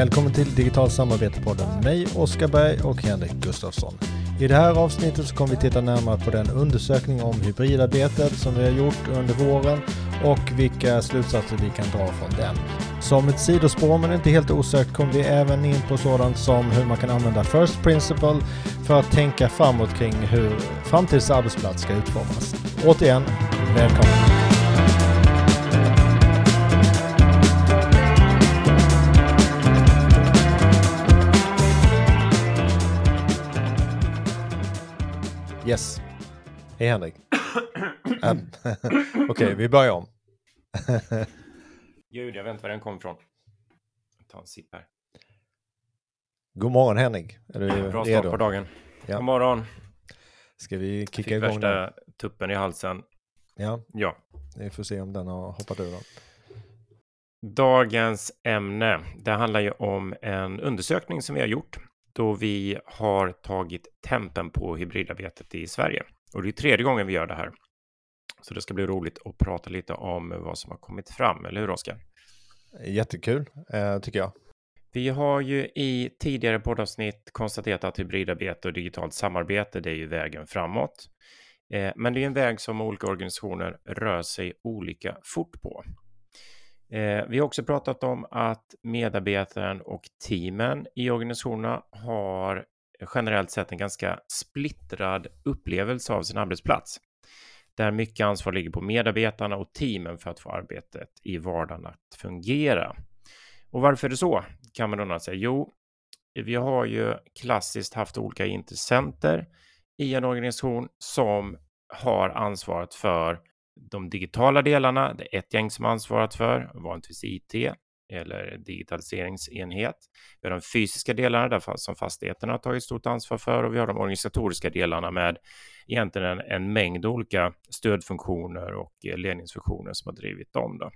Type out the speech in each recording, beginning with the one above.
Välkommen till Digital samarbete-podden med mig, Oskar Berg och Henrik Gustafsson. I det här avsnittet så kommer vi titta närmare på den undersökning om hybridarbetet som vi har gjort under våren och vilka slutsatser vi kan dra från den. Som ett sidospår men inte helt osökt kommer vi även in på sådant som hur man kan använda First Principle för att tänka framåt kring hur framtidens arbetsplats ska utformas. Återigen, välkommen! Yes. Hej Henrik. Okej, okay, vi börjar om. Gud, jag vet inte var den kom ifrån. Ta en sipp här. God morgon Henrik. Är du Bra start på dagen. Ja. God morgon. Ska vi kicka Fick igång värsta den? tuppen i halsen. Ja. Ja. Vi får se om den har hoppat ur. Då. Dagens ämne, det handlar ju om en undersökning som vi har gjort då vi har tagit tempen på hybridarbetet i Sverige. Och det är tredje gången vi gör det här. Så det ska bli roligt att prata lite om vad som har kommit fram, eller hur Oskar? Jättekul, eh, tycker jag. Vi har ju i tidigare poddavsnitt konstaterat att hybridarbete och digitalt samarbete, det är ju vägen framåt. Eh, men det är en väg som olika organisationer rör sig olika fort på. Eh, vi har också pratat om att medarbetaren och teamen i organisationerna har generellt sett en ganska splittrad upplevelse av sin arbetsplats. Där mycket ansvar ligger på medarbetarna och teamen för att få arbetet i vardagen att fungera. Och varför är det så? Kan man undra sig. Jo, vi har ju klassiskt haft olika intressenter i en organisation som har ansvaret för de digitala delarna, det är ett gäng som ansvarat för, vanligtvis IT eller digitaliseringsenhet. Vi har de fysiska delarna där som fastigheterna har tagit stort ansvar för och vi har de organisatoriska delarna med egentligen en, en mängd olika stödfunktioner och eh, ledningsfunktioner som har drivit dem. Då.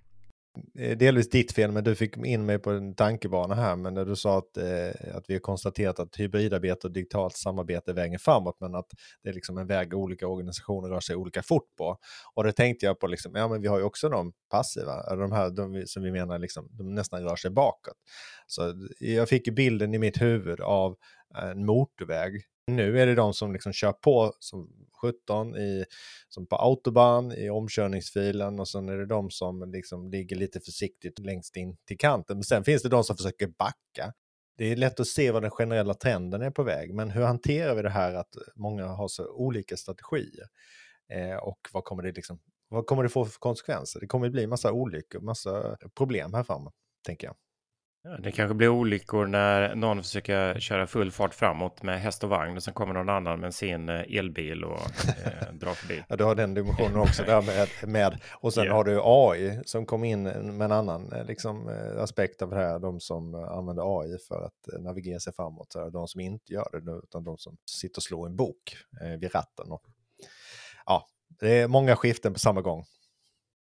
Eh, delvis ditt fel, men du fick in mig på en tankebana här. Men när du sa att, eh, att vi har konstaterat att hybridarbete och digitalt samarbete är vägen framåt, men att det är liksom en väg olika organisationer rör sig olika fort på. Och det tänkte jag på, liksom, ja men vi har ju också de passiva, de här de som vi menar liksom, de nästan rör sig bakåt. Så jag fick bilden i mitt huvud av en motorväg nu är det de som liksom kör på som 17 i, som på autobahn i omkörningsfilen och sen är det de som liksom ligger lite försiktigt längst in till kanten. Men sen finns det de som försöker backa. Det är lätt att se vad den generella trenden är på väg, men hur hanterar vi det här att många har så olika strategier? Eh, och vad kommer, det liksom, vad kommer det få för konsekvenser? Det kommer bli massa olyckor, massa problem här framme, tänker jag. Det kanske blir olyckor när någon försöker köra full fart framåt med häst och vagn och sen kommer någon annan med sin eh, elbil och eh, drar förbi. Ja, du har den dimensionen också där med, med. och sen yeah. har du AI som kom in med en annan eh, liksom, eh, aspekt av det här. De som använder AI för att navigera sig framåt, de som inte gör det utan de som sitter och slår en bok vid ratten. Och, ja, det är många skiften på samma gång.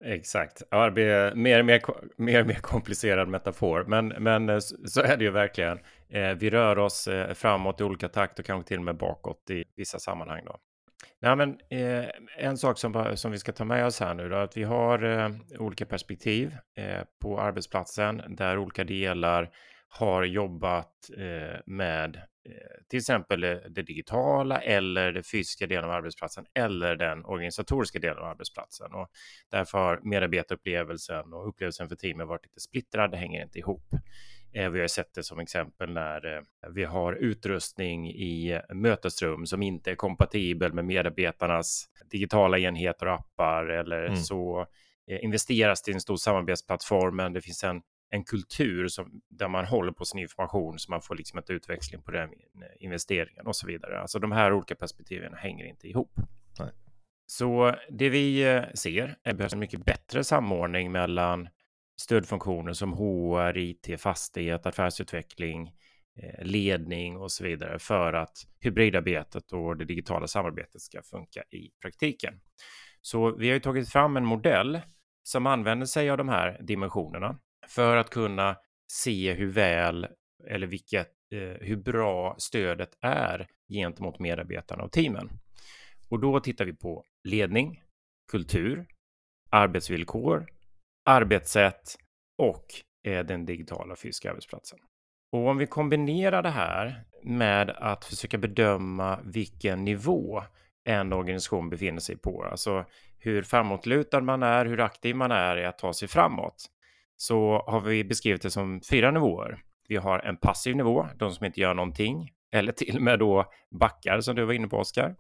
Exakt. Ja, det blir mer och mer, mer, mer komplicerad metafor. Men, men eh, så är det ju verkligen. Eh, vi rör oss eh, framåt i olika takt och kanske till och med bakåt i vissa sammanhang. Då. Nej, men, en sak som, som vi ska ta med oss här nu då, att vi har olika perspektiv på arbetsplatsen där olika delar har jobbat med Eh, till exempel eh, det digitala eller det fysiska delen av arbetsplatsen eller den organisatoriska delen av arbetsplatsen. Och därför har medarbetarupplevelsen och upplevelsen för teamet varit lite splittrad, det hänger inte ihop. Eh, vi har sett det som exempel när vi har utrustning i mötesrum som inte är kompatibel med medarbetarnas digitala enheter och appar eller mm. så investeras i en stor samarbetsplattform, men det finns en en kultur som, där man håller på sin information så man får liksom ett utväxling på den investeringen och så vidare. Alltså de här olika perspektiven hänger inte ihop. Nej. Så det vi eh, ser är behövs en mycket bättre samordning mellan stödfunktioner som HR, IT, fastighet, affärsutveckling, eh, ledning och så vidare för att hybridarbetet och det digitala samarbetet ska funka i praktiken. Så vi har ju tagit fram en modell som använder sig av de här dimensionerna för att kunna se hur väl eller vilket, eh, hur bra stödet är gentemot medarbetarna och teamen. Och då tittar vi på ledning, kultur, arbetsvillkor, arbetssätt och eh, den digitala fysiska arbetsplatsen. Och om vi kombinerar det här med att försöka bedöma vilken nivå en organisation befinner sig på, alltså hur framåtlutad man är, hur aktiv man är i att ta sig framåt, så har vi beskrivit det som fyra nivåer. Vi har en passiv nivå, de som inte gör någonting, eller till och med då backar som du var inne på Oskar.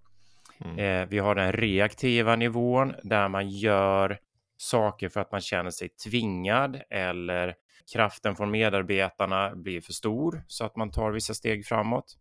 Mm. Eh, vi har den reaktiva nivån där man gör saker för att man känner sig tvingad eller kraften från medarbetarna blir för stor så att man tar vissa steg framåt.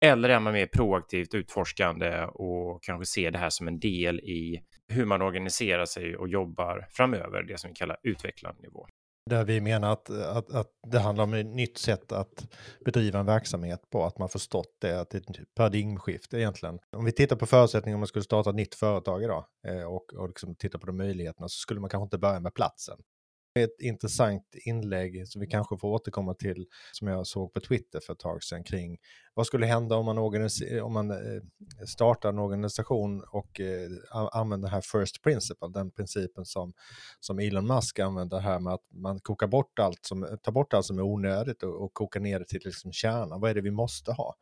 Eller är man mer proaktivt utforskande och kanske ser det här som en del i hur man organiserar sig och jobbar framöver, det som vi kallar utvecklande nivå. Där vi menar att, att, att det handlar om ett nytt sätt att bedriva en verksamhet på, att man förstått det, att det är ett typ paradigmskifte egentligen. Om vi tittar på förutsättningar om man skulle starta ett nytt företag idag eh, och, och liksom titta på de möjligheterna så skulle man kanske inte börja med platsen ett intressant inlägg som vi kanske får återkomma till, som jag såg på Twitter för ett tag sedan kring vad skulle hända om man, om man eh, startar en organisation och eh, använder den här first principle, den principen som, som Elon Musk använder här med att man kokar bort allt som, tar bort allt som är onödigt och, och kokar ner det till liksom kärnan. Vad är det vi måste ha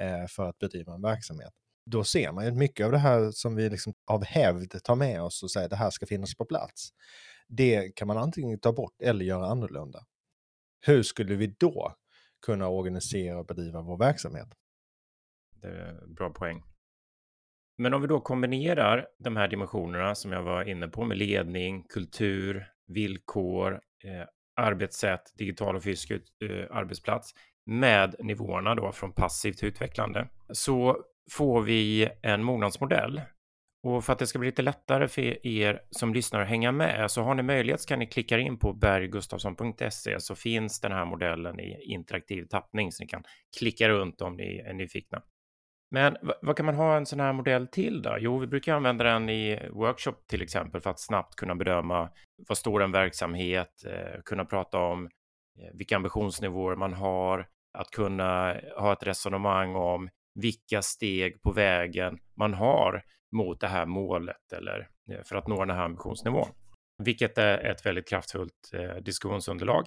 eh, för att bedriva en verksamhet? Då ser man ju mycket av det här som vi liksom av hävd tar med oss och säger det här ska finnas på plats det kan man antingen ta bort eller göra annorlunda. Hur skulle vi då kunna organisera och bedriva vår verksamhet? Det är en bra poäng. Men om vi då kombinerar de här dimensionerna som jag var inne på med ledning, kultur, villkor, eh, arbetssätt, digital och fysisk eh, arbetsplats med nivåerna då från passivt till utvecklande så får vi en mognadsmodell och för att det ska bli lite lättare för er som lyssnar att hänga med så har ni möjlighet så kan ni klicka in på berggustafsson.se så finns den här modellen i interaktiv tappning så ni kan klicka runt om ni är nyfikna. Men vad kan man ha en sån här modell till då? Jo, vi brukar använda den i workshop till exempel för att snabbt kunna bedöma vad står en verksamhet, eh, kunna prata om eh, vilka ambitionsnivåer man har, att kunna ha ett resonemang om vilka steg på vägen man har mot det här målet eller eh, för att nå den här ambitionsnivån. Vilket är ett väldigt kraftfullt eh, diskussionsunderlag.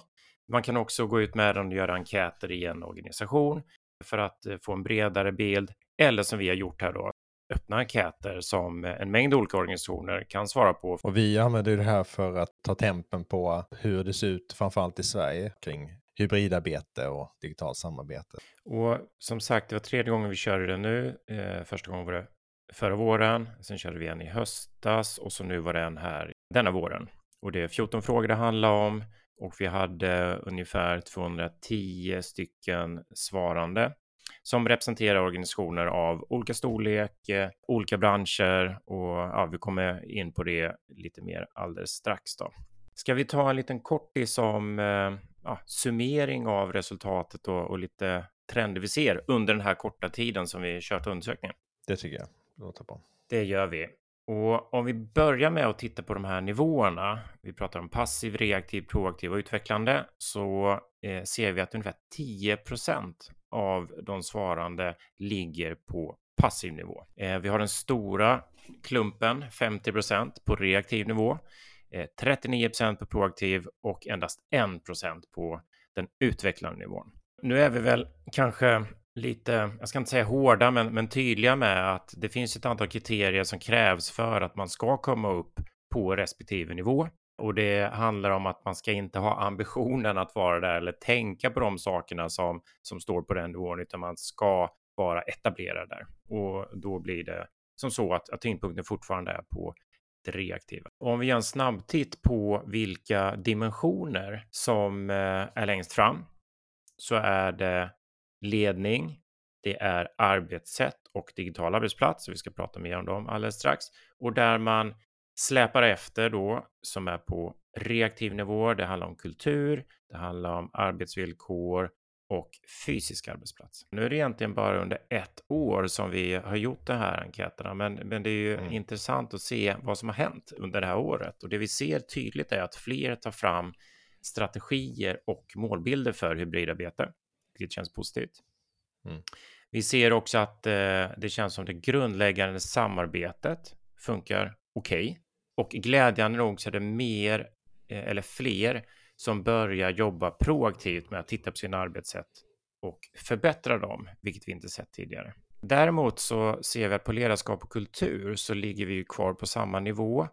Man kan också gå ut med den och göra enkäter i en organisation för att eh, få en bredare bild eller som vi har gjort här då öppna enkäter som en mängd olika organisationer kan svara på. Och vi använder det här för att ta tempen på hur det ser ut framförallt i Sverige kring hybridarbete och digitalt samarbete. Och som sagt, det var tredje gången vi körde det nu. Eh, första gången var det förra våren, sen körde vi en i höstas och så nu var det en här denna våren. Och det är 14 frågor det handlar om och vi hade ungefär 210 stycken svarande som representerar organisationer av olika storlek, eh, olika branscher och ja, vi kommer in på det lite mer alldeles strax då. Ska vi ta en liten kortis om eh, ja, summering av resultatet och, och lite trender vi ser under den här korta tiden som vi kört undersökningen? Det tycker jag låter bra. Det gör vi. Och om vi börjar med att titta på de här nivåerna, vi pratar om passiv, reaktiv, proaktiv och utvecklande, så eh, ser vi att ungefär 10% av de svarande ligger på passiv nivå. Eh, vi har den stora klumpen, 50% på reaktiv nivå, eh, 39% på proaktiv och endast 1 på den utvecklande nivån. Nu är vi väl kanske lite, jag ska inte säga hårda, men, men tydliga med att det finns ett antal kriterier som krävs för att man ska komma upp på respektive nivå. Och det handlar om att man ska inte ha ambitionen att vara där eller tänka på de sakerna som, som står på den nivån, utan man ska vara etablerad där. Och då blir det som så att, att tyngdpunkten fortfarande är på reaktiva. Och om vi gör en snabbtitt på vilka dimensioner som eh, är längst fram så är det ledning, det är arbetssätt och digital arbetsplats. Vi ska prata mer om dem alldeles strax. Och där man släpar efter då, som är på reaktiv nivå. Det handlar om kultur, det handlar om arbetsvillkor och fysisk arbetsplats. Nu är det egentligen bara under ett år som vi har gjort de här enkäterna, men, men det är ju mm. intressant att se vad som har hänt under det här året. Och det vi ser tydligt är att fler tar fram strategier och målbilder för hybridarbete vilket känns positivt. Mm. Vi ser också att eh, det känns som det grundläggande samarbetet funkar okej. Okay. Och glädjande nog så är det mer eh, eller fler som börjar jobba proaktivt med att titta på sina arbetssätt och förbättra dem, vilket vi inte sett tidigare. Däremot så ser vi att på ledarskap och kultur så ligger vi ju kvar på samma nivå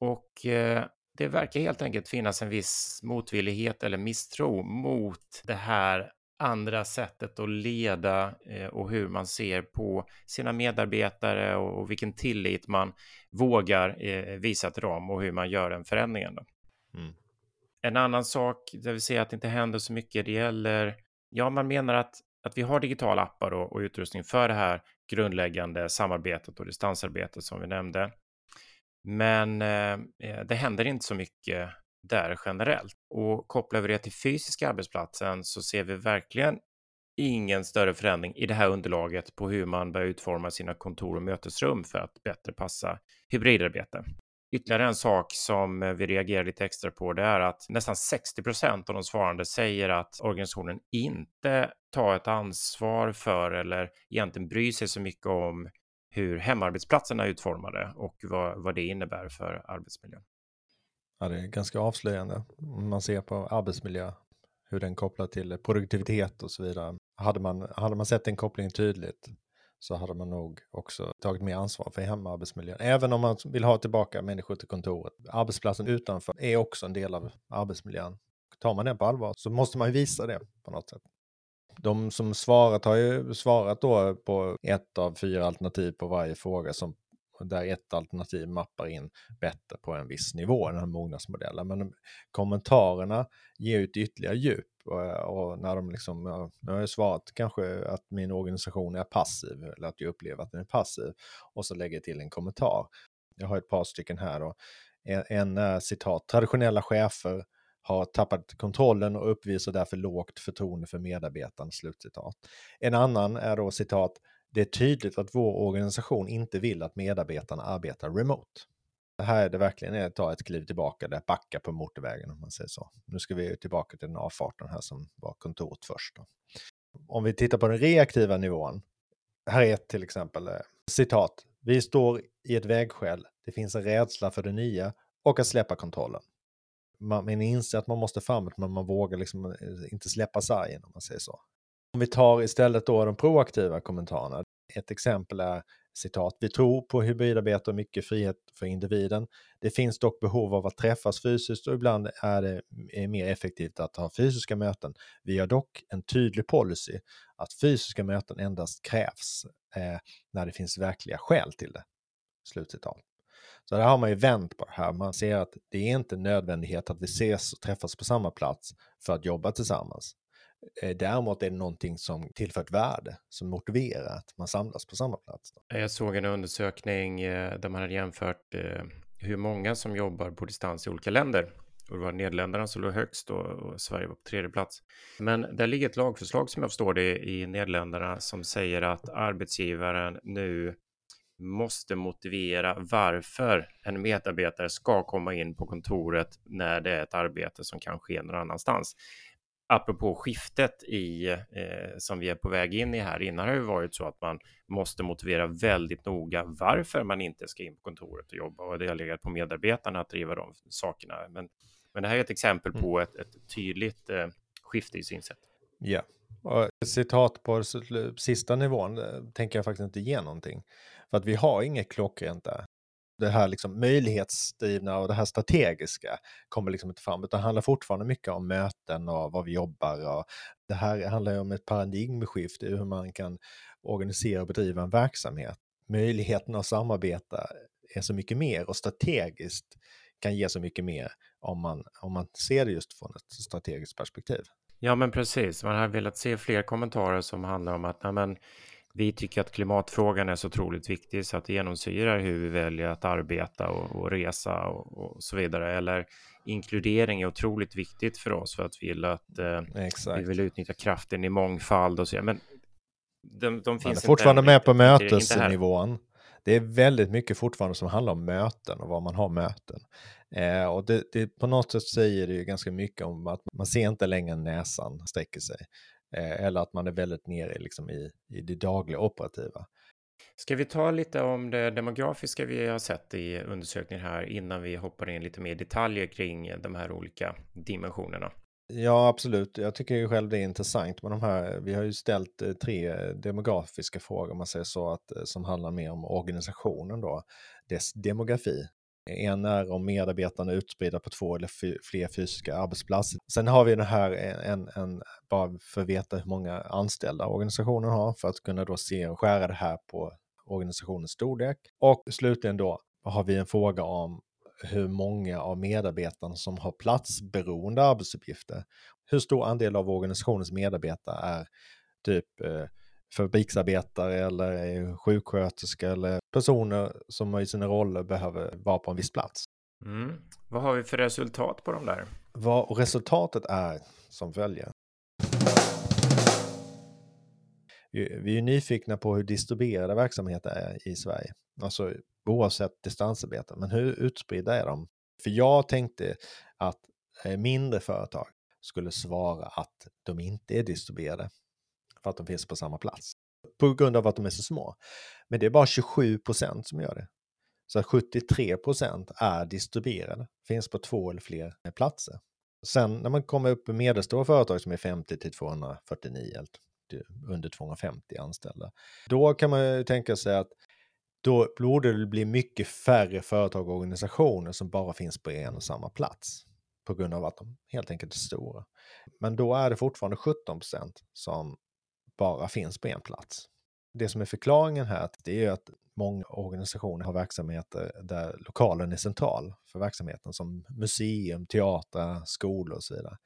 och eh, det verkar helt enkelt finnas en viss motvillighet eller misstro mot det här andra sättet att leda eh, och hur man ser på sina medarbetare och vilken tillit man vågar eh, visa till dem och hur man gör den förändringen. Då. Mm. En annan sak där vi ser att det inte händer så mycket, det gäller, ja, man menar att, att vi har digitala appar och, och utrustning för det här grundläggande samarbetet och distansarbetet som vi nämnde. Men eh, eh det händer inte så mycket där generellt. Och kopplar vi det till fysiska arbetsplatsen så ser vi verkligen ingen större förändring i det här underlaget på hur man bör utforma sina kontor och mötesrum för att bättre passa hybridarbete. Ytterligare en sak som eh, vi reagerar lite extra på det är att nästan 60 procent av de svarande säger att organisationen inte tar ett ansvar för eller egentligen bryr sig så mycket om hur hemarbetsplatserna är utformade och vad, vad det innebär för arbetsmiljön. Ja, det är ganska avslöjande. Man ser på arbetsmiljö, hur den kopplar till produktivitet och så vidare. Hade man, hade man sett den kopplingen tydligt så hade man nog också tagit mer ansvar för hemarbetsmiljön. Även om man vill ha tillbaka människor till kontoret. Arbetsplatsen utanför är också en del av arbetsmiljön. Tar man den på allvar så måste man ju visa det på något sätt. De som svarat har ju svarat då på ett av fyra alternativ på varje fråga som där ett alternativ mappar in bättre på en viss nivå, den här mognadsmodellen. Men kommentarerna ger ut ytterligare djup och, när de liksom, nu har jag svarat kanske att min organisation är passiv eller att jag upplever att den är passiv och så lägger jag till en kommentar. Jag har ett par stycken här och en, en citat, traditionella chefer har tappat kontrollen och uppvisar därför lågt förtroende för medarbetarna. Slutcitat. En annan är då citat, det är tydligt att vår organisation inte vill att medarbetarna arbetar remote. Det här är det verkligen att ta ett kliv tillbaka, där backa på motorvägen om man säger så. Nu ska vi tillbaka till den avfarten här som var kontoret först. Då. Om vi tittar på den reaktiva nivån. Här är ett till exempel eh, citat. Vi står i ett vägskäl. Det finns en rädsla för det nya och att släppa kontrollen. Man, man inser att man måste framåt men man vågar liksom eh, inte släppa sargen om man säger så. Om vi tar istället då de proaktiva kommentarerna. Ett exempel är citat, vi tror på hybridarbete och mycket frihet för individen. Det finns dock behov av att träffas fysiskt och ibland är det mer effektivt att ha fysiska möten. Vi har dock en tydlig policy att fysiska möten endast krävs eh, när det finns verkliga skäl till det. Slutcitat. Så där har man ju vänt på det här. Man ser att det är inte nödvändighet att vi ses och träffas på samma plats för att jobba tillsammans. Eh, däremot är det någonting som tillför ett värde, som motiverar att man samlas på samma plats. Jag såg en undersökning eh, där man hade jämfört eh, hur många som jobbar på distans i olika länder. Och det var Nederländerna som låg högst och, Sverige var på tredje plats. Men där ligger ett lagförslag som jag förstår det i Nederländerna som säger att arbetsgivaren nu måste motivera varför en medarbetare ska komma in på kontoret när det är ett arbete som kan ske någon annanstans apropå skiftet i eh, som vi är på väg in i här. Innan har det varit så att man måste motivera väldigt noga varför man inte ska in på kontoret och jobba och det har legat på medarbetarna att driva de sakerna. Men, men det här är ett exempel mm. på ett, ett tydligt eh, skifte i synsätt. Ja, och citat på sista nivån eh, tänker jag faktiskt inte ge någonting. För att vi har inget klockrent där det här liksom möjlighetsdrivna och det här strategiska kommer liksom inte fram, utan det handlar fortfarande mycket om möten och vad vi jobbar. Och det här handlar ju om ett paradigmskifte i hur man kan organisera och bedriva en verksamhet. Möjligheten att samarbeta är så mycket mer och strategiskt kan ge så mycket mer om man, om man ser det just från ett strategiskt perspektiv. Ja, men precis. Man har velat se fler kommentarer som handlar om att men, vi tycker att klimatfrågan är så otroligt viktig så att det genomsyrar hur vi väljer att arbeta och, och resa och, och, så vidare. Eller inkludering är otroligt viktigt för oss för att vi vill att eh, vi vill utnyttja kraften i mångfald och så. Men de, de finns fortfarande med på mötesnivån. Det är väldigt mycket fortfarande som handlar om möten och var man har möten. Eh, och det, det, på något sätt säger det ju ganska mycket om att man ser inte längre näsan sträcker sig. Eh, eller att man är väldigt nere liksom i, i det dagliga operativa. Ska vi ta lite om det demografiska vi har sett i undersökningen här innan vi hoppar in lite mer detaljer kring de här olika dimensionerna? Ja, absolut. Jag tycker ju själv det är intressant med de här. Vi har ju ställt eh, tre demografiska frågor, om man säger så, att, eh, som handlar mer om organisationen då, dess demografi. En är om medarbetarna är utspridda på två eller fler fysiska arbetsplatser. Sen har vi den här, eh, en, en, bara för att veta hur många anställda organisationen har, för att kunna då se och skära det här på organisationens storlek. Och slutligen då har vi en fråga om hur många av medarbetarna som har platsberoende arbetsuppgifter. Hur stor andel av organisationens medarbetare är typ eh, fabriksarbetare eller sjuksköterska eller personer som i sina roller behöver vara på en viss plats. Mm. Vad har vi för resultat på de där? Vad resultatet är som följer. Vi är nyfikna på hur distribuerade verksamheter är i Sverige. Alltså oavsett distansarbete. Men hur utspridda är de? För jag tänkte att eh, mindre företag skulle svara att de inte är distribuerade för att de finns på samma plats. På grund av att de är så små. Men det är bara 27 procent som gör det. Så 73 procent är distribuerade, finns på två eller fler eh, platser. Sen när man kommer upp i medelstora företag som är 50 till 249, under 250 anställda, då kan man ju tänka sig att då borde det bli mycket färre företag och organisationer som bara finns på en och samma plats på grund av att de helt enkelt är stora. Men då är det fortfarande 17 procent som bara finns på en plats. Det som är förklaringen här det är att många organisationer har verksamheter där lokalen är central för verksamheten som museum, teater, skolor och så vidare.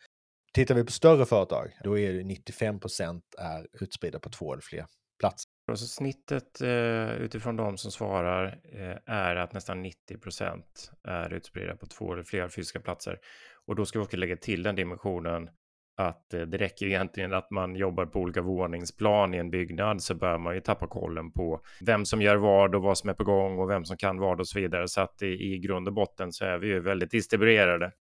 Tittar vi på större företag, då är det 95 procent är utspridda på två eller fler platser. Så snittet eh, utifrån de som svarar eh, är att nästan 90 procent är utspridda på två eller fler fysiska platser. Och då ska vi också lägga till den dimensionen att eh, det räcker egentligen att man jobbar på olika våningsplan i en byggnad så bör man ju tappa kollen på vem som gör vad och vad som är på gång och vem som kan vad och så vidare. Så att i, i grund och botten så är vi ju väldigt distribuerade.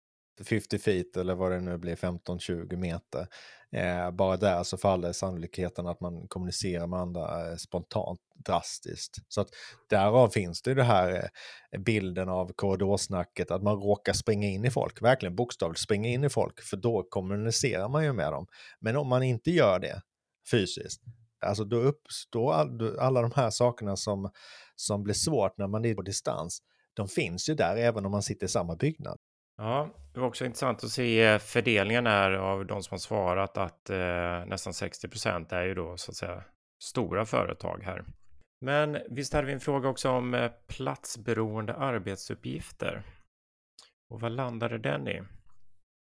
50 feet eller vad det nu blir, 15-20 meter. Eh, bara där så faller sannolikheten att man kommunicerar med andra eh, spontant drastiskt. Så att därav finns det ju det här eh, bilden av korridorsnacket, att man råkar springa in i folk, verkligen bokstavligt springa in i folk, för då kommunicerar man ju med dem. Men om man inte gör det fysiskt, alltså då uppstår all, alla de här sakerna som, som blir svårt när man är på distans, de finns ju där även om man sitter i samma byggnad. Ja, det var också intressant att se eh, fördelningen här av de som har svarat att eh, nästan 60 procent är ju då så att säga stora företag här. Men visst hade vi en fråga också om eh, platsberoende arbetsuppgifter. Och vad landade den i?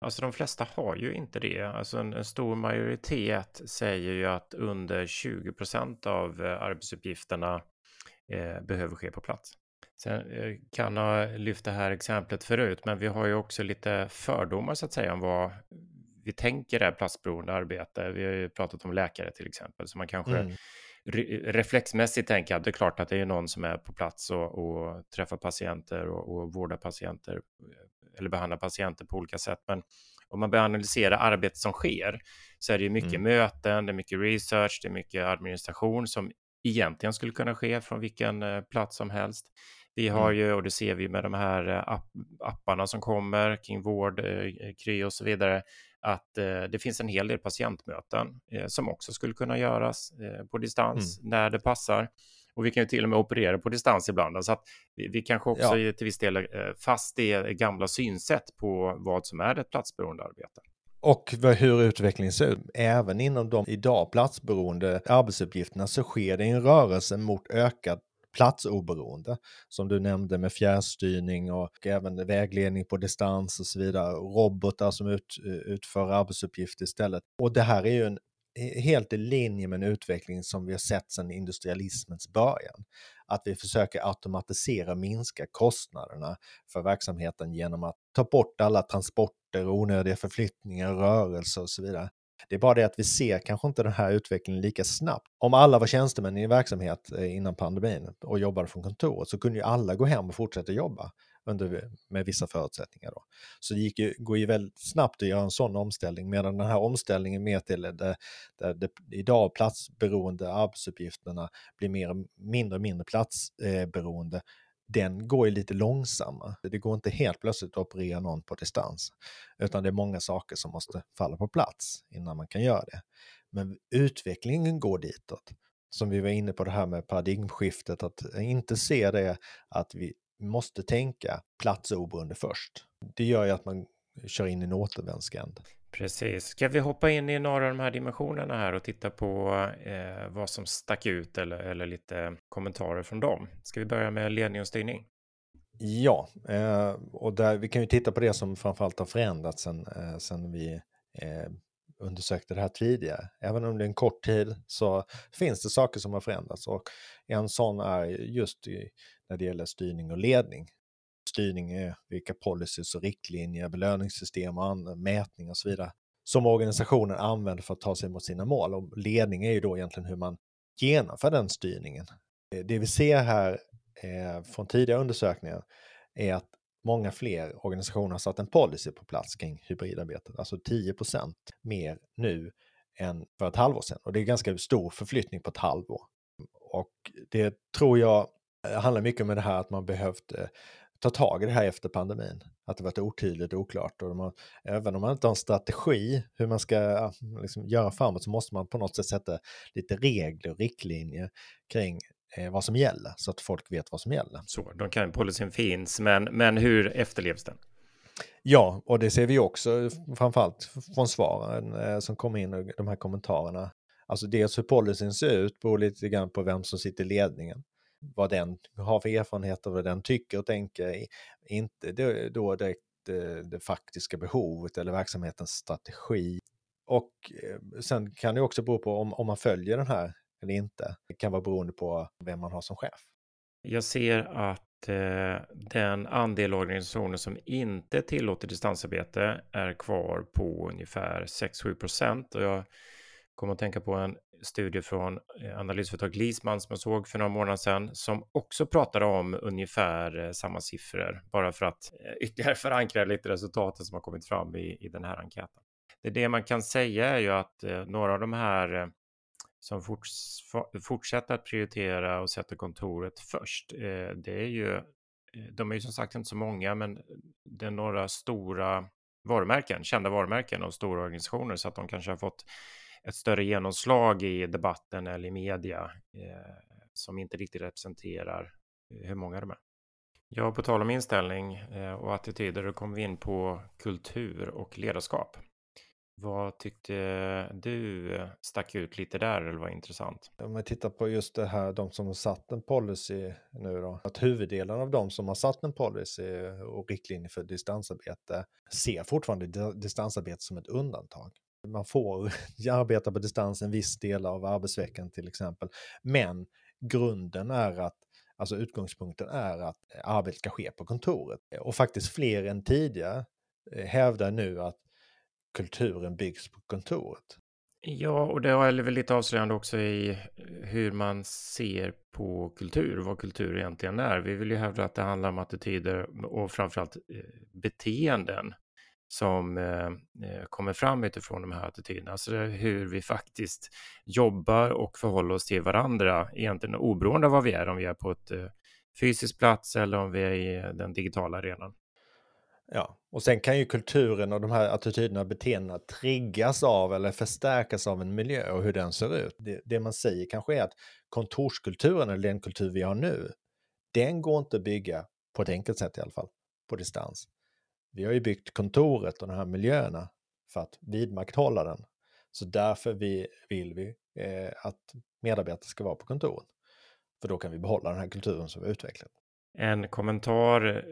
Alltså de flesta har ju inte det. Alltså en, en stor majoritet säger ju att under 20 procent av eh, arbetsuppgifterna eh, behöver ske på plats. Sen eh, kan ha lyft det här exemplet förut, men vi har ju också lite fördomar så att säga om vad vi tänker är platsberoende arbete. Vi har ju pratat om läkare till exempel, så man kanske mm re reflexmässigt tänker att det är klart att det är någon som är på plats och, och träffar patienter och, och vårdar patienter eh, eller behandlar patienter på olika sätt. Men om man börjar analysera arbetet som sker så är det ju mycket mm. möten, det är mycket research, det är mycket administration som egentligen skulle kunna ske från vilken eh, plats som helst. Vi har mm. ju, och det ser vi med de här eh, app apparna som kommer kring vård, Kry och så vidare, att eh, det finns en hel del patientmöten eh, som också skulle kunna göras eh, på distans mm. när det passar. Och vi kan ju till och med operera på distans ibland. Så att vi, vi kanske också ja. till viss del eh, fast det gamla synsätt på vad som är ett platsberoende arbete. Och hur utvecklingen ser ut. Även inom de idag platsberoende arbetsuppgifterna så sker det en rörelse mot ökad platsoberoende som du nämnde med fjärrstyrning och även vägledning på distans och så vidare. Robotar som ut, eh, utför arbetsuppgifter istället. Och det här är ju en, helt i linje med en utveckling som vi har sett sedan industrialismens början. Att vi försöker automatisera och minska kostnaderna för verksamheten genom att ta bort alla transporter, onödiga förflyttningar, rörelser och så vidare. Det är bara det att vi ser kanske inte den här utvecklingen lika snabbt. Om alla var tjänstemän i en verksamhet eh, innan pandemin och jobbade från kontoret så kunde ju alla gå hem och fortsätta jobba under, eh, med vissa förutsättningar. Då. Så det gick ju, går ju väldigt snabbt att göra en sån omställning medan den här omställningen mer till eh, det, det, det idag platsberoende arbetsuppgifterna blir mer, mindre och mindre platsberoende den går ju lite långsammare. Det går inte helt plötsligt att operera någon på distans, utan det är många saker som måste falla på plats innan man kan göra det. Men utvecklingen går ditåt. Som vi var inne på det här med paradigmskiftet, att inte se det att vi måste tänka platsoberoende först. Det gör ju att man kör in i en återvändsgränd. Precis. Ska vi hoppa in i några av de här dimensionerna här och titta på eh, vad som stack ut eller, eller lite kommentarer från dem? Ska vi börja med ledning och styrning? Ja, eh, och där, vi kan ju titta på det som framförallt har förändrats sen, eh, sen vi eh, undersökte det här tidigare. Även om det är en kort tid så finns det saker som har förändrats och en sån är just i, när det gäller styrning och ledning styrning är vilka policies och riktlinjer, belöningssystem och andra, mätning och så vidare som organisationen använder för att ta sig mot sina mål. Och ledning är ju då egentligen hur man genomför den styrningen. Eh, det vi ser här eh, från tidigare undersökningar är att många fler organisationer har satt en policy på plats kring hybridarbetet, alltså 10% mer nu än för ett halvår sedan. Och det är ganska stor förflyttning på ett halvår. Och det tror jag eh, handlar mycket om det här att man behövt eh, ta tag i det här efter pandemin. Att det varit otydligt och oklart. Och har, även om man inte har en strategi hur man ska liksom, göra framåt så måste man på något sätt sätta lite regler och riktlinjer kring eh, vad som gäller så att folk vet vad som gäller. Så, de kan, policyn finns, men, men hur efterlevs den? Ja, och det ser vi också framförallt från svaren eh, som kommer in och de här kommentarerna. Alltså dels hur policyn ser ut beror lite grann på vem som sitter i ledningen vad den har för erfarenheter, vad den tycker och tänker, inte då direkt eh, det, faktiska behovet eller verksamhetens strategi. Och eh, sen kan det också bero på om, om man följer den här eller inte. Det kan vara beroende på vem man har som chef. Jag ser att eh, den andel organisationer som inte tillåter distansarbete är kvar på ungefär 6-7 procent. Och jag kommer att tänka på en studie från eh, analysföretag Leasman som jag såg för några månader sedan som också pratade om ungefär eh, samma siffror bara för att eh, ytterligare förankra lite resultaten som har kommit fram i, i den här enkäten. Det, det man kan säga är ju att några av de här som forts, fortsätter att prioritera och sätter kontoret först, det är ju, de är ju som sagt inte så många, men det är några stora varumärken, kända varumärken och stora organisationer så att de kanske har fått ett större genomslag i debatten eller i media eh, som inte riktigt representerar eh, hur många de är. Ja, på tal om inställning eh, och attityder, då kommer vi in på kultur och ledarskap. Vad tyckte du stack ut lite där eller var intressant? Om vi tittar på just det här, de som har satt en policy nu då, att huvuddelen av de som har satt en policy och riktlinjer för distansarbete ser fortfarande distansarbete som ett undantag man får arbeta på distans en viss del av arbetsveckan till exempel. Men grunden är att, alltså utgångspunkten är att arbetet ska ske på kontoret. Och faktiskt fler än tidigare eh, hävdar nu att kulturen byggs på kontoret. Ja, och det är väl lite avslöjande också i hur man ser på kultur, vad kultur egentligen är. Vi vill ju hävda att det handlar om attityder och framförallt eh, beteenden som eh, eh, kommer fram utifrån de här attityderna. Alltså hur vi faktiskt jobbar och förhåller oss till varandra, egentligen oberoende av vad vi är, om vi är på ett eh, fysiskt plats eller om vi är i eh, den digitala arenan. Ja, och sen kan ju kulturen och de här attityderna och beteendena triggas av eller förstärkas av en miljö och hur den ser ut. Det, det man säger kanske är att kontorskulturen, eller den kultur vi har nu, den går inte att bygga på ett enkelt sätt i alla fall, på distans. Vi har ju byggt kontoret och de här miljöerna för att vidmakthålla den. Så därför vi, vill vi eh, att medarbetare ska vara på kontoret. För då kan vi behålla den här kulturen som vi utvecklat. En kommentar,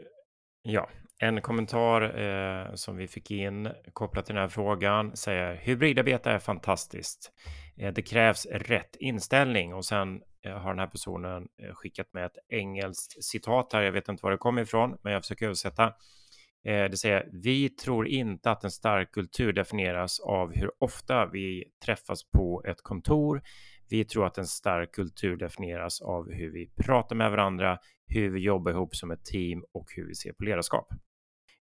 ja, en kommentar eh, som vi fick in kopplat till den här frågan säger hybridarbete är fantastiskt. Eh, det krävs rätt inställning och sen eh, har den här personen eh, skickat med ett engelskt citat här. Jag vet inte var det kommer ifrån, men jag försöker översätta. Det det säger vi tror inte att en stark kultur definieras av hur ofta vi träffas på ett kontor. Vi tror att en stark kultur definieras av hur vi pratar med varandra, hur vi jobbar ihop som ett team och hur vi ser på ledarskap.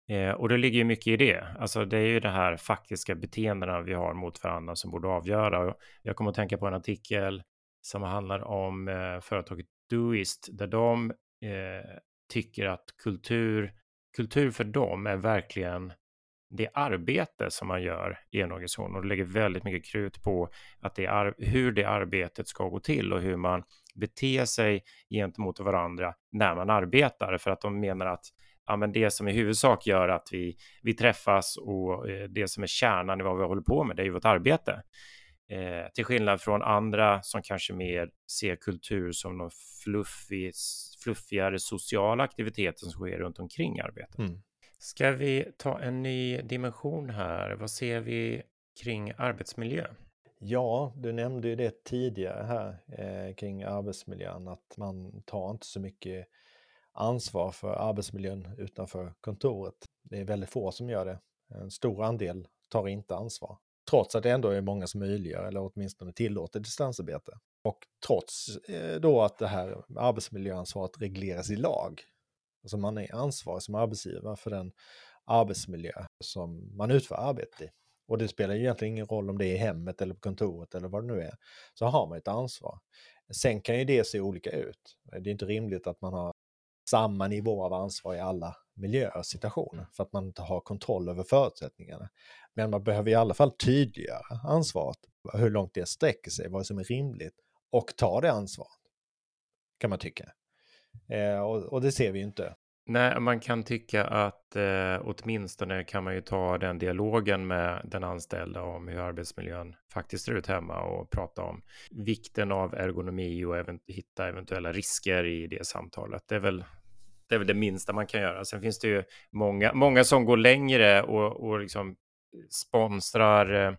Eh, och det ligger ju mycket i det. Alltså det är ju det här faktiska beteendena vi har mot varandra som borde avgöra. Jag kommer att tänka på en artikel som handlar om eh, företaget Doist där de eh, tycker att kultur, kultur för dem är verkligen det arbete som man gör i en organisation och lägger väldigt mycket krut på att det är, hur det arbetet ska gå till och hur man beter sig gentemot varandra när man arbetar för att de menar att ja, men det som i huvudsak gör att vi, vi träffas och eh, det som är kärnan i vad vi håller på med, det är ju vårt arbete. Eh, till skillnad från andra som kanske mer ser kultur som någon fluffig, fluffigare social aktivitet som sker runt omkring arbetet. Mm. Ska vi ta en ny dimension här? Vad ser vi kring arbetsmiljö? Ja, du nämnde ju det tidigare här eh, kring arbetsmiljön, att man tar inte så mycket ansvar för arbetsmiljön utanför kontoret. Det är väldigt få som gör det. En stor andel tar inte ansvar. Trots att det ändå är många som möjliggör eller åtminstone tillåter distansarbete. Och trots eh, då att det här arbetsmiljöansvaret regleras i lag. Alltså man är ansvarig som arbetsgivare för den arbetsmiljö som man utför arbete i. Och det spelar ju egentligen ingen roll om det är i hemmet eller på kontoret eller vad det nu är. Så har man ett ansvar. Sen kan ju det se olika ut. Det är inte rimligt att man har samma nivå av ansvar i alla miljöer och situationer för att man inte har kontroll över förutsättningarna. Men man behöver i alla fall tydliggöra ansvaret, hur långt det sträcker sig, vad som är rimligt och ta det ansvaret. Kan man tycka. Eh, och, och, det ser vi ju inte. Nej, man kan tycka att eh, åtminstone kan man ju ta den dialogen med den anställda om hur arbetsmiljön faktiskt ser ut hemma och prata om vikten av ergonomi och event hitta eventuella risker i det samtalet. Det är väl det, är väl det minsta man kan göra. Sen finns det ju många, många som går längre och, och liksom sponsrar eh,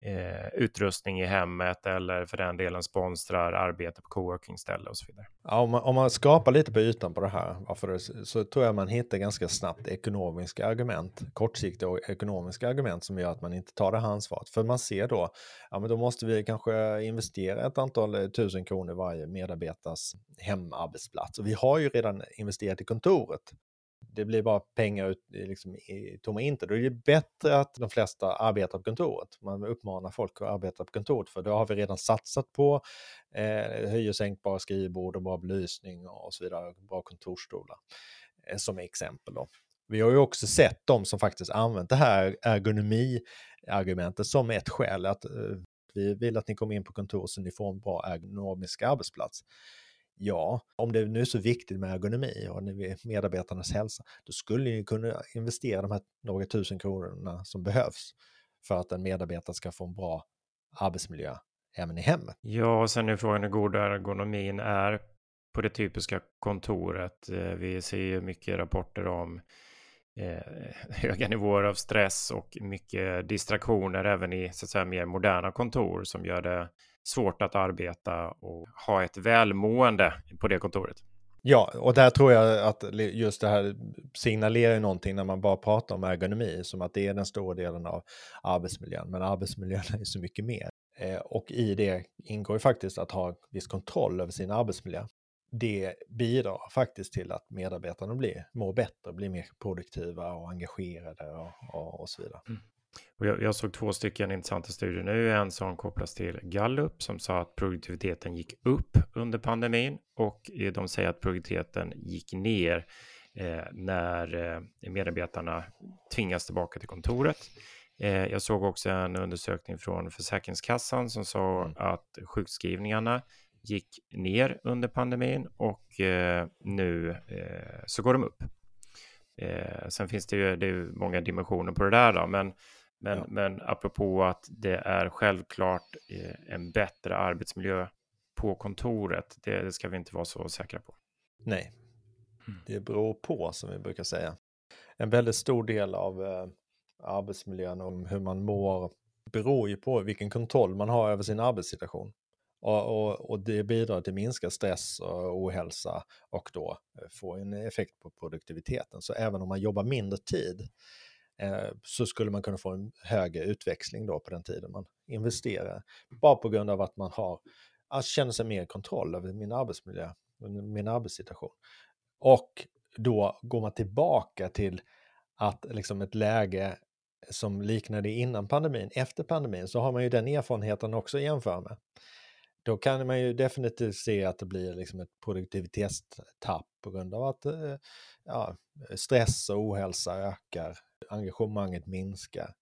eh, utrustning i hemmet eller för den delen sponsrar arbete på coworking-ställe och så vidare. Ja, om, man, om man skapar lite på ytan på det här varför det, så tror jag man hittar ganska snabbt ekonomiska argument, kortsiktiga ekonomiska argument som gör att man inte tar det här ansvaret. För man ser då, ja men då måste vi kanske investera ett antal eh, tusen kronor varje medarbetares hemarbetsplats. Och vi har ju redan investerat i kontoret det blir bara pengar ut eh, liksom, i tomma intet. Då är det bättre att de flesta arbetar på kontoret. Man uppmanar folk att arbeta på kontoret för då har vi redan satsat på eh, höj och sänkbara skrivbord och bra belysning och så vidare, bra kontorsstolar eh, som exempel. Då. Vi har ju också sett de som faktiskt använt det här ergonomi-argumentet som ett skäl att eh, vi vill att ni kommer in på kontor så ni får en bra ergonomisk arbetsplats. Ja, om det nu är så viktigt med ergonomi och medarbetarnas hälsa, då skulle ni kunna investera de här några tusen kronorna som behövs för att en medarbetare ska få en bra arbetsmiljö även i hemmet. Ja, och sen är frågan hur god ergonomin är på det typiska kontoret. Eh, vi ser ju mycket rapporter om eh, höga nivåer av stress och mycket distraktioner även i så att säga, mer moderna kontor som gör det svårt att arbeta och ha ett välmående på det kontoret. Ja, och där tror jag att just det här signalerar någonting när man bara pratar om ergonomi, som att det är den stora delen av arbetsmiljön. Men arbetsmiljön är så mycket mer. Eh, och i det ingår ju faktiskt att ha viss kontroll över sin arbetsmiljö. Det bidrar faktiskt till att medarbetarna blir, mår bättre, blir mer produktiva och engagerade och, och, och så vidare. Mm. Jag, jag, såg två stycken intressanta studier nu. En som kopplas till Gallup som sa att produktiviteten gick upp under pandemin och de säger att produktiviteten gick ner eh, när eh, medarbetarna tvingas tillbaka till kontoret. Eh, jag såg också en undersökning från Försäkringskassan som sa mm. att sjukskrivningarna gick ner under pandemin och eh, nu eh, så går de upp. Eh, sen finns det ju, det många dimensioner på det där då, men men, ja. men apropå att det är självklart eh, en bättre arbetsmiljö på kontoret, det, det ska vi inte vara så säkra på. Nej, mm. det beror på som vi brukar säga. En väldigt stor del av eh, arbetsmiljön och hur man mår beror ju på vilken kontroll man har över sin arbetssituation. Och, och, och, det bidrar till minskad stress och ohälsa och då eh, få en effekt på produktiviteten. Så även om man jobbar mindre tid Eh, så skulle man kunna få en högre utväxling då på den tiden man investerar. Bara på grund av att man har, att känner sig mer kontroll över min arbetsmiljö, min arbetssituation. Och då går man tillbaka till att liksom ett läge som liknade innan pandemin, efter pandemin, så har man ju den erfarenheten också att jämföra med. då kan man ju definitivt se att det blir liksom ett produktivitetstapp på grund av att eh, ja, stress och ohälsa ökar, engagemanget minskar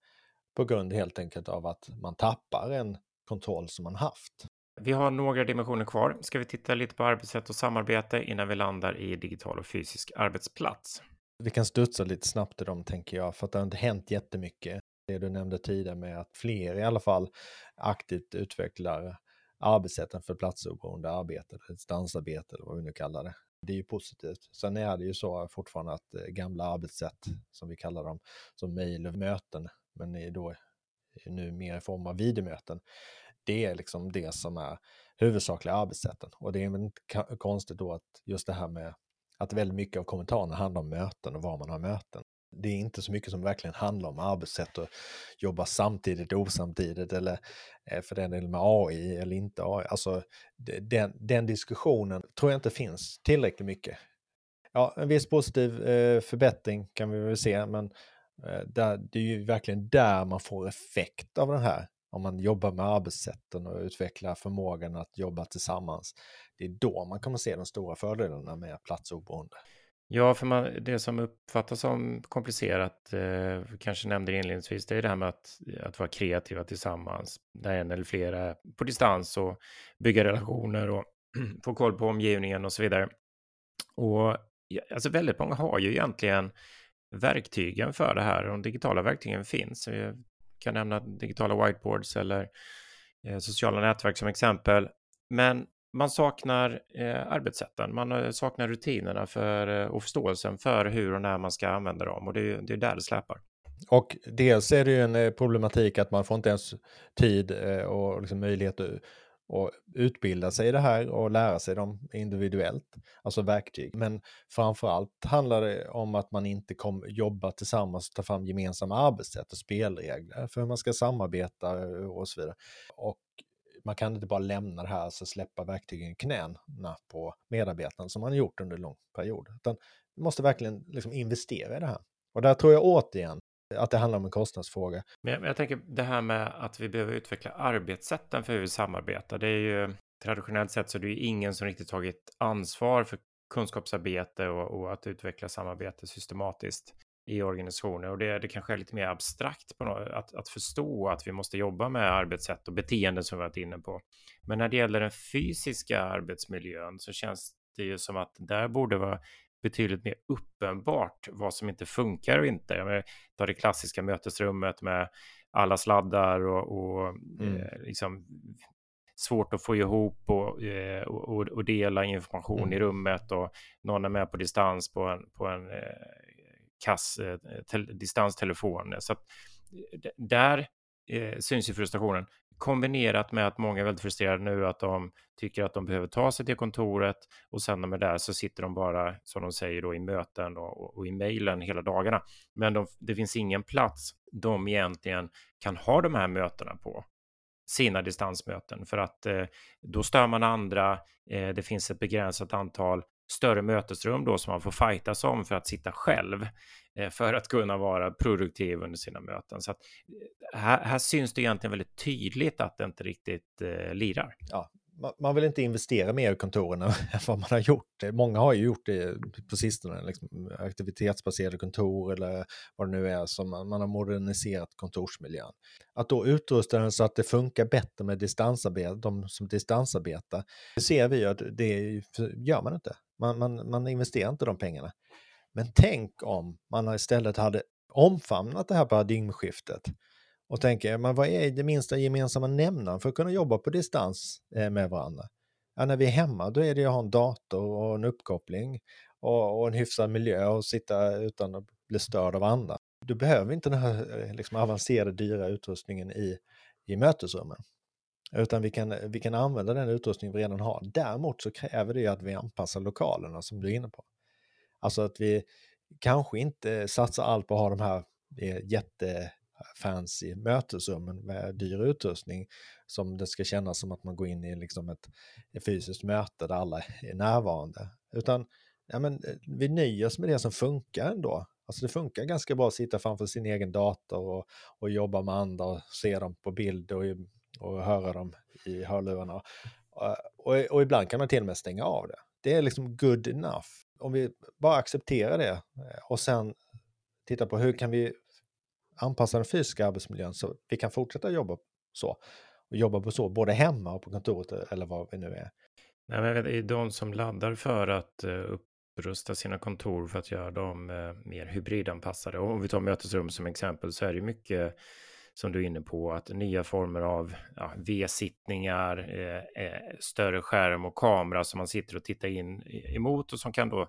på grund helt enkelt av att man tappar en kontroll som man haft. Vi har några dimensioner kvar. Ska vi titta lite på arbetssätt och samarbete innan vi landar i digital och fysisk arbetsplats? Vi kan studsa lite snabbt i dem tänker jag, för att det har inte hänt jättemycket. Det du nämnde tidigare med att fler i alla fall aktivt utvecklar arbetssätten för platsoberoende arbete, distansarbete eller vad vi nu kallar det. Det är ju positivt. Sen är det ju så fortfarande att eh, gamla arbetssätt, som vi kallar dem, som mejl och möten, men är då nu mer i form av videomöten, det är liksom det som är huvudsakliga arbetssätten. Och det är väl inte konstigt då att just det här med att väldigt mycket av kommentarerna handlar om möten och var man har möten. Det är inte så mycket som verkligen handlar om arbetssätt och jobba samtidigt och osamtidigt eller eh, för den delen med AI eller inte AI. Alltså den, den diskussionen tror jag inte finns tillräckligt mycket. Ja, en viss positiv eh, förbättring kan vi väl se, men eh, där, det är ju verkligen där man får effekt av den här om man jobbar med arbetssätten och utvecklar förmågan att jobba tillsammans, det är då man kommer se de stora fördelarna med platsoberoende. Ja, för man, det som uppfattas som komplicerat, eh, kanske nämnde det inledningsvis, det är det här med att, att vara kreativa tillsammans, där en eller flera är på distans och bygga relationer och få koll på omgivningen och så vidare. Och alltså väldigt många har ju egentligen verktygen för det här de digitala verktygen finns. Vi kan nämna digitala whiteboards eller eh, sociala nätverk som exempel. Men man saknar eh, arbetssätten, man eh, saknar rutinerna för, eh, och förståelsen för hur och när man ska använda dem och det är, det är där det släpar. Och dels är det ju en eh, problematik att man får inte ens tid och liksom möjlighet att och utbilda sig i det här och lära sig dem individuellt, alltså verktyg. Men framförallt handlar det om att man inte kommer jobba tillsammans och ta fram gemensamma arbetssätt och spelregler för hur man ska samarbeta och så vidare. Och man kan inte bara lämna det här, alltså släppa verktygen i knäna på medarbetarna som man har gjort under en lång period. Utan man måste verkligen liksom investera i det här. Och där tror jag återigen att det handlar om en kostnadsfråga. Men jag, jag tänker det här med att vi behöver utveckla arbetssätten för hur vi samarbetar. Det är ju traditionellt sett så är det ju ingen som riktigt tagit ansvar för kunskapsarbete och, och att utveckla samarbete systematiskt i organisationer och det, det kanske är lite mer abstrakt på något, att, att förstå att vi måste jobba med arbetssätt och beteenden som vi varit inne på. Men när det gäller den fysiska arbetsmiljön så känns det ju som att där borde vara betydligt mer uppenbart vad som inte funkar och inte. Jag menar, ta det klassiska mötesrummet med alla sladdar och, och mm. eh, liksom svårt att få ihop och, eh, och, och dela information mm. i rummet och någon är med på distans på en, på en eh, kass eh, distanstelefon. Så att, eh, där eh, syns ju frustrationen kombinerat med att många är väldigt frustrerade nu att de tycker att de behöver ta sig till kontoret och sen när de är där så sitter de bara, som de säger då, i möten och, och, och i mejlen hela dagarna. Men de, det finns ingen plats de egentligen kan ha de här mötena på sina distansmöten för att eh, då stör man andra. Eh, det finns ett begränsat antal större mötesrum då som man får fightas om för att sitta själv eh, för att kunna vara produktiv under sina möten. Så att eh, här, här syns det egentligen väldigt tydligt att det inte riktigt eh, lirar. Ja, man vill inte investera mer i kontoren än vad man har gjort. Många har ju gjort det på sistone, liksom aktivitetsbaserade kontor eller vad det nu är som man, man har moderniserat kontorsmiljön. Att då utrusta den så att det funkar bättre med distansarbete, de som distansarbetar, det ser vi att det gör man inte. Man, man, man investerar inte de pengarna. Men tänk om man istället hade omfamnat det här paradigmskiftet och tänker, men vad är det minsta gemensamma nämnaren för att kunna jobba på distans eh, med varandra? Ja, när vi är hemma, då är det att ha en dator och en uppkoppling och, och en hyfsad miljö och sitta utan att bli störd av andra. Du behöver inte den här eh, liksom, avancerade dyra utrustningen i, i mötesrummen. Utan vi kan, vi kan använda den utrustning vi redan har. Däremot så kräver det att vi anpassar lokalerna som du är inne på. Alltså att vi kanske inte satsar allt på att ha de här eh, jätte fancy mötesrummen med dyr utrustning som det ska kännas som att man går in i liksom ett, ett fysiskt möte där alla är närvarande. Utan ja, men, eh, vi nöjer oss med det som funkar ändå. Alltså det funkar ganska bra att sitta framför sin egen dator och, och jobba med andra och se dem på bild och och höra dem i hörlurarna. Eh, och, och ibland kan man till och med stänga av det. Det är liksom good enough. Om vi bara accepterar det eh, och sen tittar på hur kan vi anpassa den fysiska arbetsmiljön så vi kan fortsätta jobba så. Och jobba på så, både hemma och på kontoret eh, eller vad vi nu är. Nej, men det är de som laddar för att eh, upprusta sina kontor för att göra dem eh, mer hybridanpassade. Och om vi tar mötesrum som exempel så är det mycket som du är inne på, att nya former av ja, V-sittningar, eh, större skärm och kamera som man sitter och tittar in emot och som kan då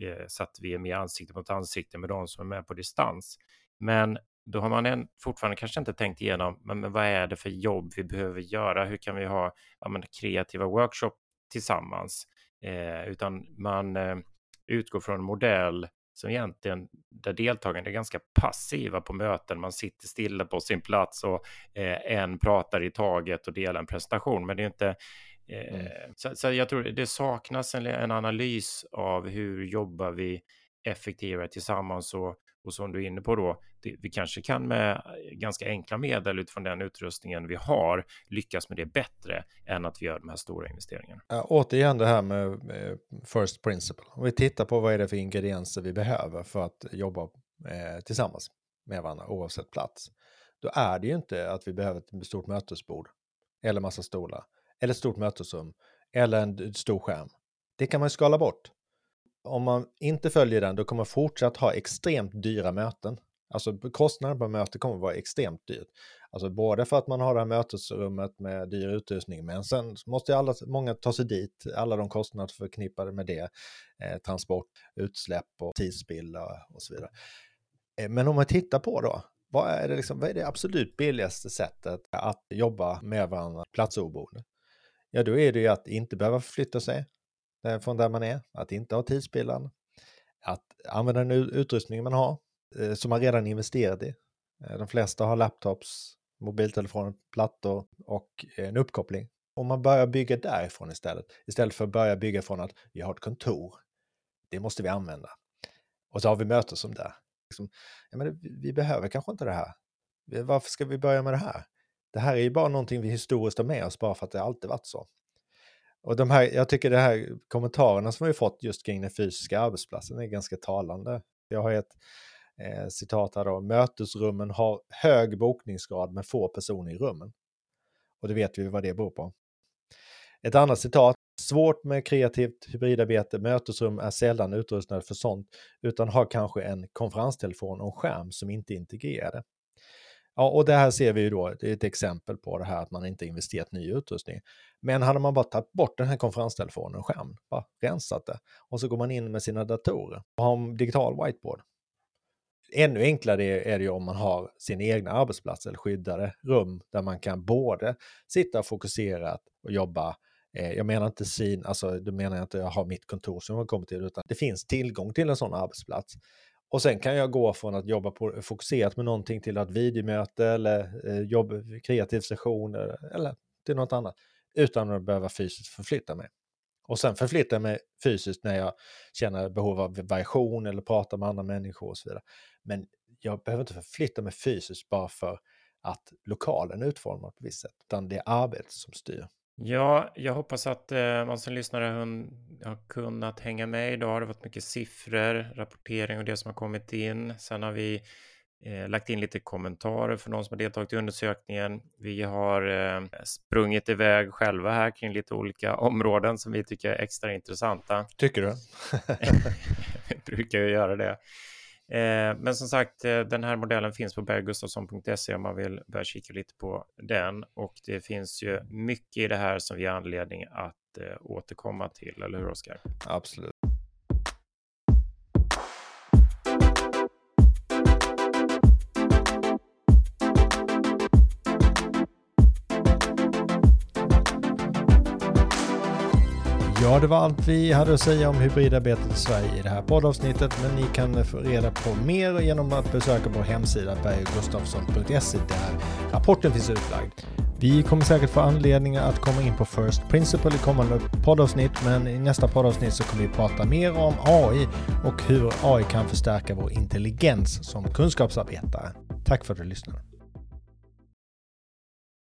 eh, så att vi är mer ansikte mot ansikte med de som är med på distans. Men då har man fortfarande kanske inte tänkt igenom, men, men vad är det för jobb vi behöver göra? Hur kan vi ha ja, men, kreativa workshop tillsammans? Eh, utan man eh, utgår från en modell som egentligen där deltagarna är ganska passiva på möten. Man sitter stilla på sin plats och eh, en pratar i taget och delar en presentation. Men det är inte eh, mm. så, så, jag tror det saknas en, en, analys av hur jobbar vi effektivare tillsammans och, och som du är inne på då, det, vi kanske kan med eh, ganska enkla medel utifrån den utrustningen vi har lyckas med det bättre än att vi gör de här stora investeringarna. Ja, återigen det här med, eh, first principle. Om vi tittar på vad är det för ingredienser vi behöver för att jobba eh, tillsammans med varandra oavsett plats. Då är det ju inte att vi behöver ett stort mötesbord eller massa stolar eller ett stort mötesrum eller en stor skärm. Det kan man ju skala bort om man inte följer den, då kommer man fortsatt ha extremt dyra möten. Alltså kostnaden på möte kommer vara extremt dyrt. Alltså både för att man har det här mötesrummet med dyr utrustning, men sen måste alla, många ta sig dit, alla de kostnader förknippade med det, eh, transport, utsläpp och tidsspill och så vidare. Eh, men om man tittar på då, vad är, det liksom, vad är det absolut billigaste sättet att jobba med varandra platsoberoende? Ja, då är det ju att inte behöva förflytta sig, Eh, från där man är, att inte ha tidsspillan, att använda den utrustning man har, eh, som man redan investerat i. Eh, de flesta har laptops, mobiltelefoner, plattor och en uppkoppling. Om man börjar bygga därifrån istället, istället för att börja bygga från att vi har ett kontor, det måste vi använda. Och så har vi möten som där. Liksom, ja, men vi behöver kanske inte det här. Varför ska vi börja med det här? Det här är ju bara någonting vi historiskt har med oss bara för att det alltid varit så. Och de här, jag tycker de här kommentarerna som vi fått just kring den fysiska arbetsplatsen är ganska talande. Jag har ett eh, citat här då, mötesrummen har hög bokningsgrad med få personer i rummen. Och det vet vi vad det beror på. Ett annat citat, svårt med kreativt hybridarbete, mötesrum är sällan utrustade för sånt, utan har kanske en konferenstelefon och en skärm som inte är integrerade. Ja, och det här ser vi ju då, det är ett exempel på det här att man inte investerat ny utrustning. Men hade man bara tagit bort den här konferenstelefonen och skärm, bara rensat det och så går man in med sina datorer och har en digital whiteboard. Ännu enklare är det ju om man har sin egna arbetsplats eller skyddade rum där man kan både sitta fokuserat och jobba eh, jag menar inte syn, alltså då menar jag inte att jag har mitt kontor som jag kommer till, utan det finns tillgång till en sån arbetsplats. Och sen kan jag gå från att jobba på, fokuserat med någonting till att videomöte eller eh, jobb, kreativ session eller till något annat utan att behöva fysiskt förflytta mig. Och sen förflytta mig fysiskt när jag känner behov av variation eller pratar med andra människor och så vidare. Men jag behöver inte förflytta mig fysiskt bara för att lokalen är utformad på ett visst sätt, utan det är arbetet som styr. Ja, jag hoppas att eh, man som lyssnare har kunnat hänga med idag. Det har varit mycket siffror, rapportering och det som har kommit in. Sen har vi eh, lagt in lite kommentarer för de som har deltagit i undersökningen. Vi har eh, sprungit iväg själva här kring lite olika områden som vi tycker är extra intressanta. Tycker du? brukar ju göra det. Eh, men som sagt, eh, den här modellen finns på berggustafsson.se om man vill börja kika lite på den. Och det finns ju mycket i det här som vi har anledning att eh, återkomma till, eller hur Oskar? Absolut. Ja, det var allt vi hade att säga om hybridarbetet i Sverige i det här poddavsnittet, men ni kan få reda på mer genom att besöka vår hemsida berggustafsson.se där rapporten finns utlagd. Vi kommer säkert få anledning att komma in på First Principle i kommande poddavsnitt, men i nästa poddavsnitt så kommer vi prata mer om AI och hur AI kan förstärka vår intelligens som kunskapsarbetare. Tack för att du lyssnade.